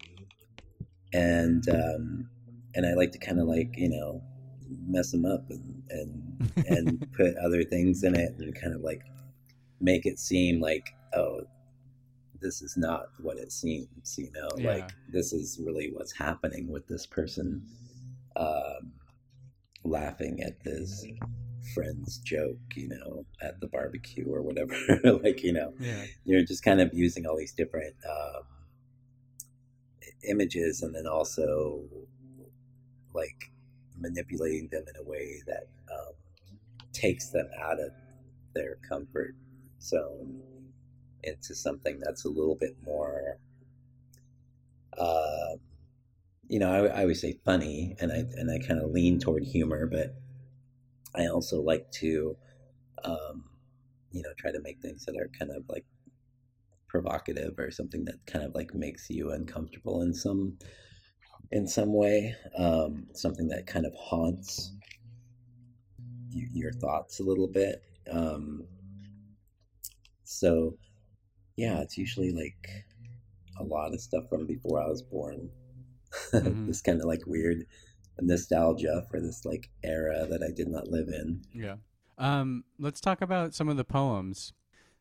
and um, and I like to kind of like you know mess them up and and and [LAUGHS] put other things in it and kind of like make it seem like oh this is not what it seems you know? Yeah. like this is really what's happening with this person um, laughing at this friend's joke, you know, at the barbecue or whatever. [LAUGHS] like, you know, yeah. you're just kind of using all these different um, images and then also like manipulating them in a way that um, takes them out of their comfort zone into something that's a little bit more. Uh, you know, I, I always say funny, and I and I kind of lean toward humor, but I also like to, um, you know, try to make things that are kind of like provocative or something that kind of like makes you uncomfortable in some in some way. Um, something that kind of haunts you, your thoughts a little bit. Um, so, yeah, it's usually like a lot of stuff from before I was born. [LAUGHS] Mm-hmm. this kind of like weird nostalgia for this like era that I did not live in. Yeah. Um, let's talk about some of the poems.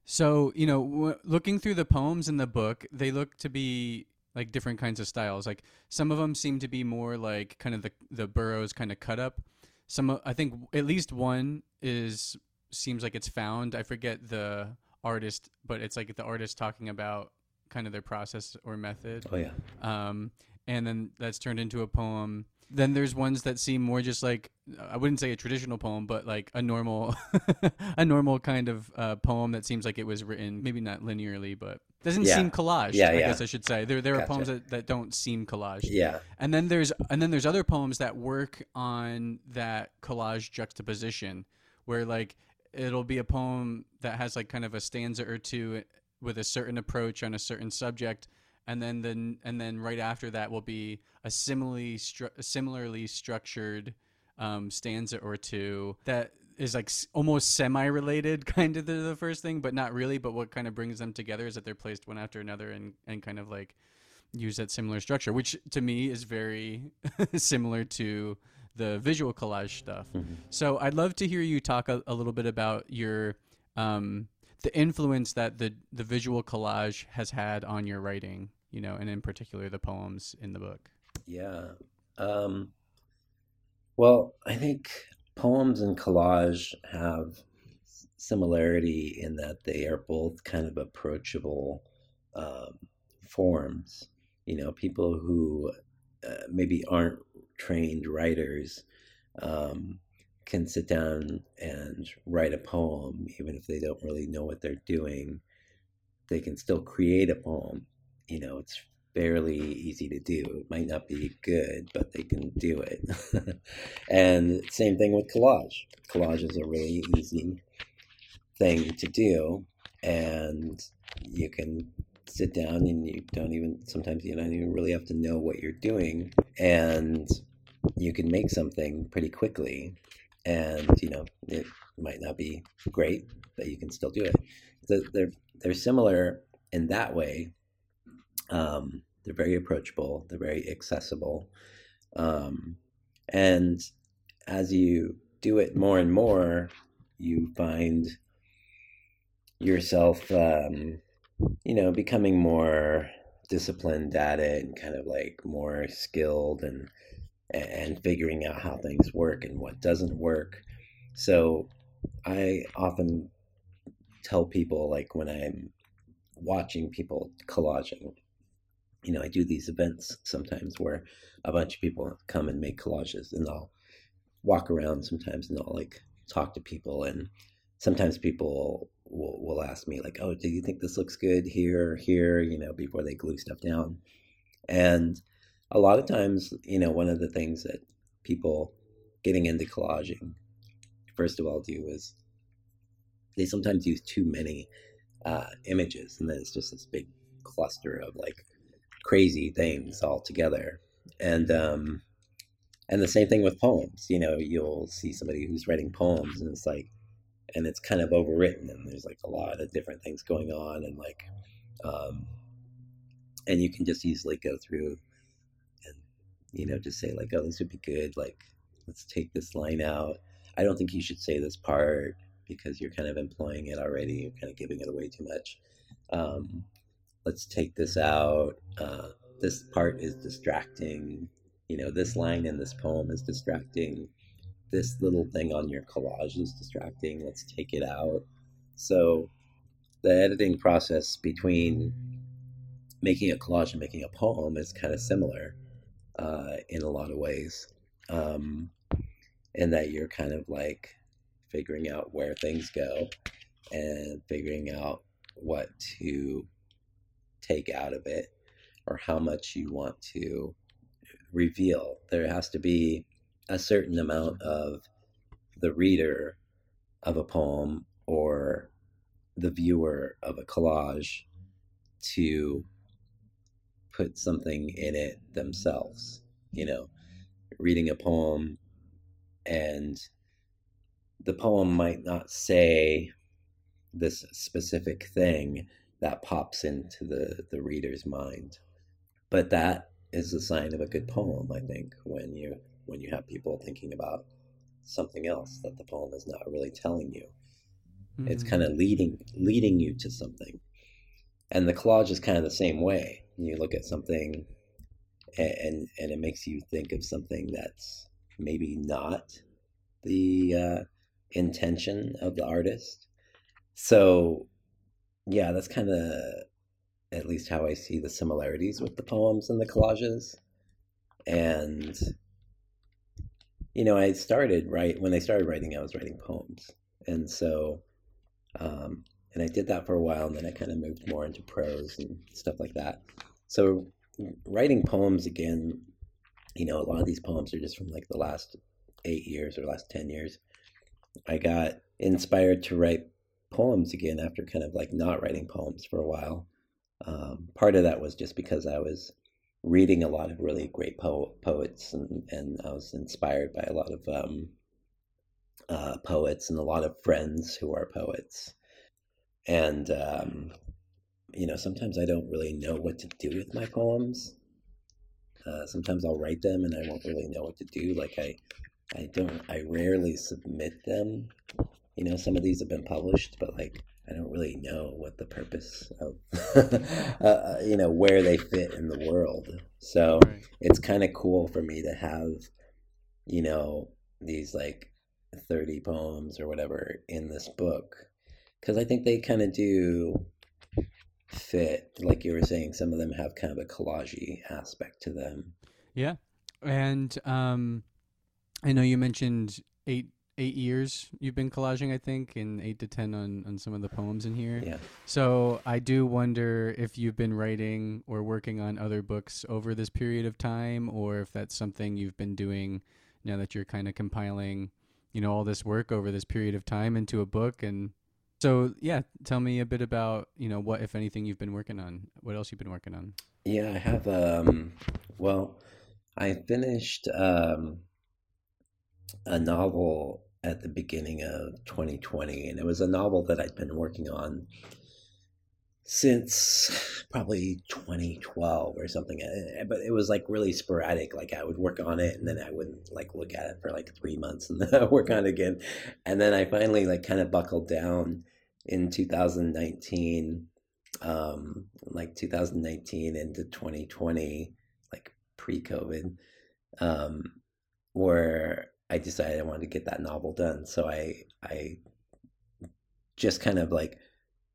So, you know, w- looking through the poems in the book, they look to be like different kinds of styles. Like some of them seem to be more like kind of the the Burroughs kind of cut up. Some I think at least one is seems like it's found. I forget the artist, but it's like the artist talking about kind of their process or method. Oh yeah. Um, and then that's turned into a poem then there's ones that seem more just like I wouldn't say a traditional poem, but like a normal, [LAUGHS] a normal kind of uh, poem that seems like it was written maybe not linearly, but doesn't yeah. seem collaged. Yeah, I yeah. guess I should say there there gotcha. are poems that, that don't seem collaged. Yeah, and then there's and then there's other poems that work on that collage juxtaposition, where like it'll be a poem that has like kind of a stanza or two with a certain approach on a certain subject, and then then and then right after that will be a similarly stru- similarly structured um, stanza or two that is like s- almost semi-related [LAUGHS] kind of to the first thing but not really but what kind of brings them together is that they're placed one after another and and kind of like use that similar structure which to me is very [LAUGHS] similar to the visual collage stuff Mhm. so i'd love to hear you talk a, a little bit about your um the influence that the the visual collage has had on your writing you know and in particular the poems in the book Yeah. Um, well, I think poems and collage have similarity in that they are both kind of approachable um, forms. You know, people who uh, maybe aren't trained writers um, can sit down and write a poem, even if they don't really know what they're doing. They can still create a poem. You know, it's fairly easy to do. It might not be good, but they can do it. [LAUGHS] and same thing with collage. Collage is a really easy thing to do, and you can sit down and you don't even sometimes you don't even really have to know what you're doing, and you can make something pretty quickly. And you know it might not be great, but you can still do it. So they're they're similar in that way, um, they're very approachable. They're very accessible. Um, and as you do it more and more, you find yourself, um, you know, becoming more disciplined at it and kind of like more skilled and and figuring out how things work and what doesn't work. So I often tell people like when I'm watching people collaging you know, I do these events sometimes where a bunch of people come and make collages, and I'll walk around sometimes and I'll like talk to people, and sometimes people will, will ask me like, "Oh, do you think this looks good here, or here?" You know, before they glue stuff down, and a lot of times, you know, one of the things that people getting into collaging, first of all, do is they sometimes use too many uh, images, and then it's just this big cluster of like crazy things all together. And um, and the same thing with poems. You know, you'll see somebody who's writing poems, and it's like, and it's kind of overwritten, and there's like a lot of different things going on, and like, um, and you can just easily go through you know just say like, oh, this would be good. Like, let's take this line out. I don't think you should say this part because you're kind of employing it already. You're kind of giving it away too much. Um, let's take this out. Uh, this part is distracting. You know, this line in this poem is distracting. This little thing on your collage is distracting. Let's take it out. So, the editing process between making a collage and making a poem is kind of similar uh, in a lot of ways. Um, in that you're kind of like figuring out where things go and figuring out what to take out of it or how much you want to reveal. There has to be a certain amount of the reader of a poem or the viewer of a collage to put something in it themselves. You know, reading a poem and the poem might not say this specific thing that pops into the, the reader's mind. But that is a sign of a good poem, I think, when you when you have people thinking about something else that the poem is not really telling you. It's Mhm. kind of leading leading you to something. And the collage is kind of the same way. You look at something and and it makes you think of something that's maybe not the uh, intention of the artist. So yeah, that's kind of at least how I see the similarities with the poems and the collages. And you know, I started right when I started writing, I was writing poems, and so um, and I did that for a while, and then I kind of moved more into prose and stuff like that. So writing poems again, you know, a lot of these poems are just from like the last eight years or last ten years. I got inspired to write poems again after kind of like not writing poems for a while Um, part of that was just because I was reading a lot of really great po- poets, and, and I was inspired by a lot of um, uh, poets and a lot of friends who are poets. And, um, you know, sometimes I don't really know what to do with my poems. Uh, sometimes I'll write them and I won't really know what to do. Like I, I don't, I rarely submit them. You know, some of these have been published, but like I don't really know what the purpose of, [LAUGHS] uh, you know, where they fit in the world. So right. it's kind of cool for me to have, you know, these like 30 poems or whatever in this book. Because I think they kind of do fit. Like you were saying, some of them have kind of a collagey aspect to them. Yeah. And um, I know you mentioned eight eight years you've been collaging, I think, and eight to ten on on some of the poems in here. Yeah. So I do wonder if you've been writing or working on other books over this period of time, or if that's something you've been doing now that you're kind of compiling, you know, all this work over this period of time into a book. And so, yeah, tell me a bit about you know what, if anything, you've been working on. What else you've been working on? Yeah, I have. Um, well, I finished. Um, a novel at the beginning of 2020, and it was a novel that I'd been working on since probably 2012 or something eh, eh, but it was like really sporadic like i would work on it and then i wouldn't like look at it for like three months and then [LAUGHS] i work on it again and then i finally like kind of buckled down in 2019 um like 2019 into 2020 like pre-covid um where I decided I wanted to get that novel done. So I I just kind of like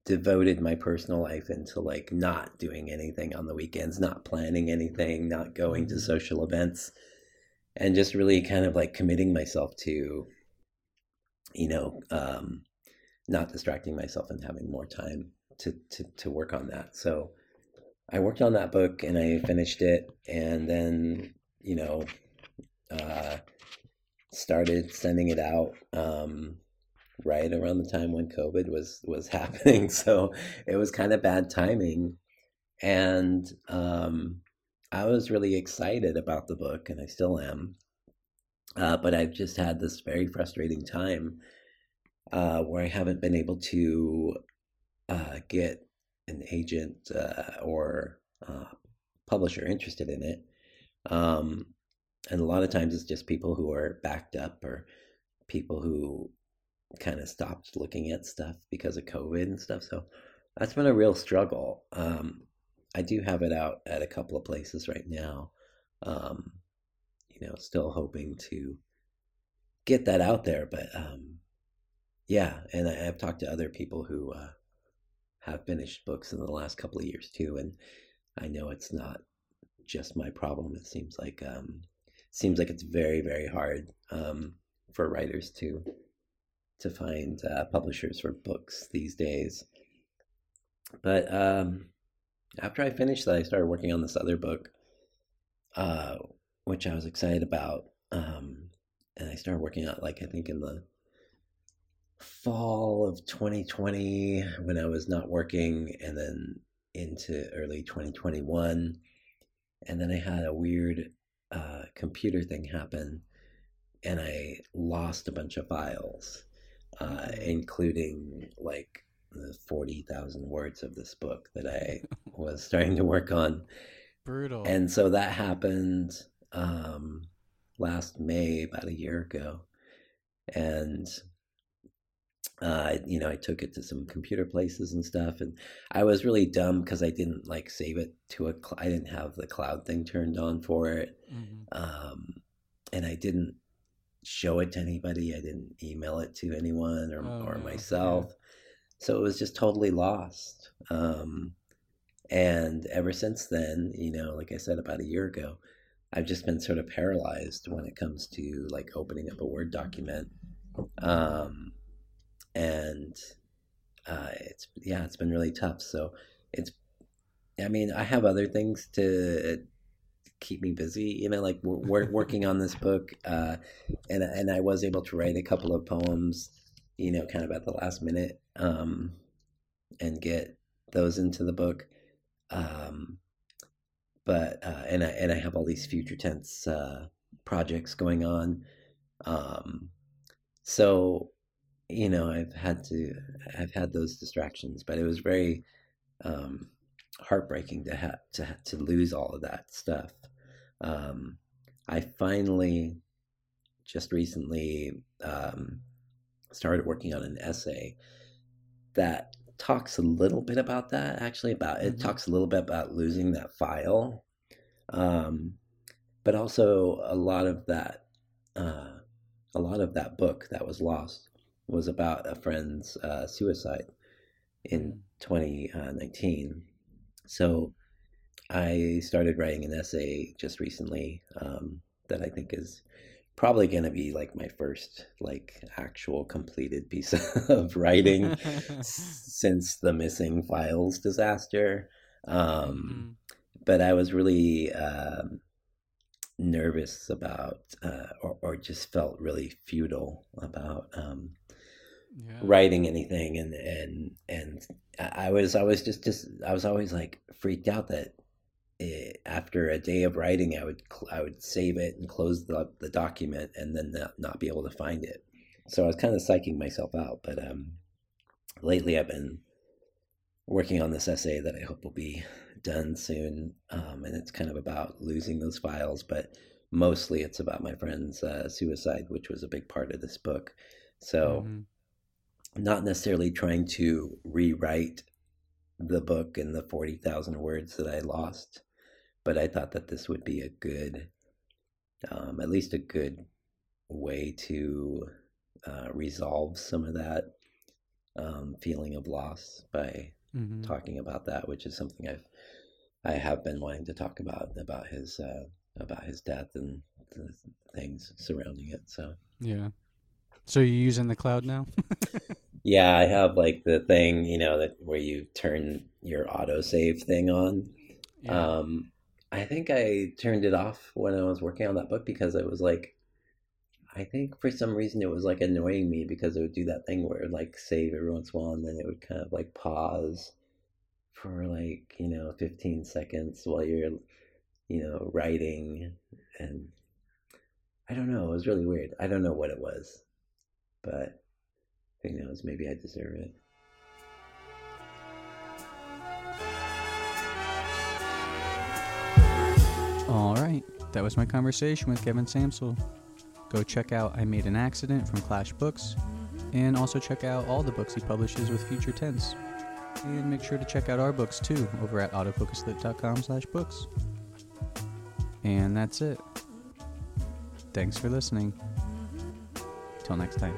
devoted my personal life into like not doing anything on the weekends, not planning anything, not going to mm-hmm. social events, and just really kind of like committing myself to, you know, um, not distracting myself and having more time to, to, to work on that. So I worked on that book and I finished it. And then, you know, uh, started sending it out um, right around the time when COVID was was [LAUGHS] happening. So it was kind of bad timing, and um, I was really excited about the book, and I still am. Uh, but I've just had this very frustrating time uh, where I haven't been able to uh, get an agent uh, or uh, publisher interested in it. Um, and a lot of times it's just people who are backed up or people who kind of stopped looking at stuff because of COVID and stuff. So that's been a real struggle. Um, I do have it out at a couple of places right now. Um, you know, still hoping to get that out there, but um, yeah, and I, have talked to other people who uh, have finished books in the last couple of years too, and I know it's not just my problem. It seems like um, seems like it's very very hard um, for writers to to find uh, publishers for books these days. But um, after I finished that, I started working on this other book, uh, which I was excited about. Um, and I started working on like I think in the fall of 2020 when I was not working, and then into early 2021. And then I had a weird uh, computer thing happen and I lost a bunch of files, uh, including like the 40,000 words of this book that I [LAUGHS] was starting to work on. Brutal. And so that happened um, last May, about a year ago. And uh, you know, I took it to some computer places and stuff, and I was really dumb because I didn't like save it to a. Cl- I didn't have the cloud thing turned on for it, mm-hmm. um, and I didn't show it to anybody. I didn't email it to anyone or oh, or myself, yeah. so it was just totally lost. Um, and ever since then, you know, like I said about a year ago, I've just been sort of paralyzed when it comes to like opening up a Word document. Um, and uh, it's yeah, it's been really tough. So it's, I mean, I have other things to keep me busy. You know, like we're, [LAUGHS] working on this book, uh, and and I was able to write a couple of poems, you know, kind of at the last minute, um, and get those into the book. Um, but uh, and I and I have all these future tense uh, projects going on. Um, so you know, I've had to I've had those distractions, but it was very um, heartbreaking to have to to lose all of that stuff. Um, I finally just recently um, started working on an essay that talks a little bit about that actually about it mm-hmm. talks a little bit about losing that file um, but also a lot of that uh, a lot of that book that was lost was about a friend's uh, suicide in 2019 so i started writing an essay just recently um, that i think is probably going to be like my first like actual completed [LAUGHS] piece of writing [LAUGHS] since the missing files disaster. Um, mm-hmm. but i was really um, nervous about uh, or, or just felt really futile about um, yeah. writing anything and and and i was always just just i was always like freaked out that it, eh, after a day of writing, I would I would save it and close the, the document and then not, not be able to find it. So I was kind of psyching myself out. But um, lately, I've been working on this essay that I hope will be done soon, um, and it's kind of about losing those files, but mostly it's about my friend's uh, suicide, which was a big part of this book. So. Mm-hmm. Not necessarily trying to rewrite the book and the 40,000 words that I lost, but I thought that this would be a good, um, at least a good way to uh, resolve some of that um, feeling of loss by mm-hmm. talking about that, which is something I've I have been wanting to talk about about his uh, about his death and the things surrounding it. So yeah. So you're using the cloud now? [LAUGHS] yeah, I have like the thing, you know, that where you turn your autosave thing on. Yeah. Um, I think I turned it off when I was working on that book because it was like, I think for some reason it was like annoying me because it would do that thing where it would like save every once in a while and then it would kind of like pause for like, you know, 15 seconds while you're, you know, writing. And I don't know, it was really weird. I don't know what it was, but who knows, maybe I deserve it. All right, that was my conversation with Kevin Sampsell. Go check out I Made an Accident from Clash Books, and also check out all the books he publishes with Future Tense. And make sure to check out our books too over at autofocuslit.com slash books. And that's it. Thanks for listening. Till next time.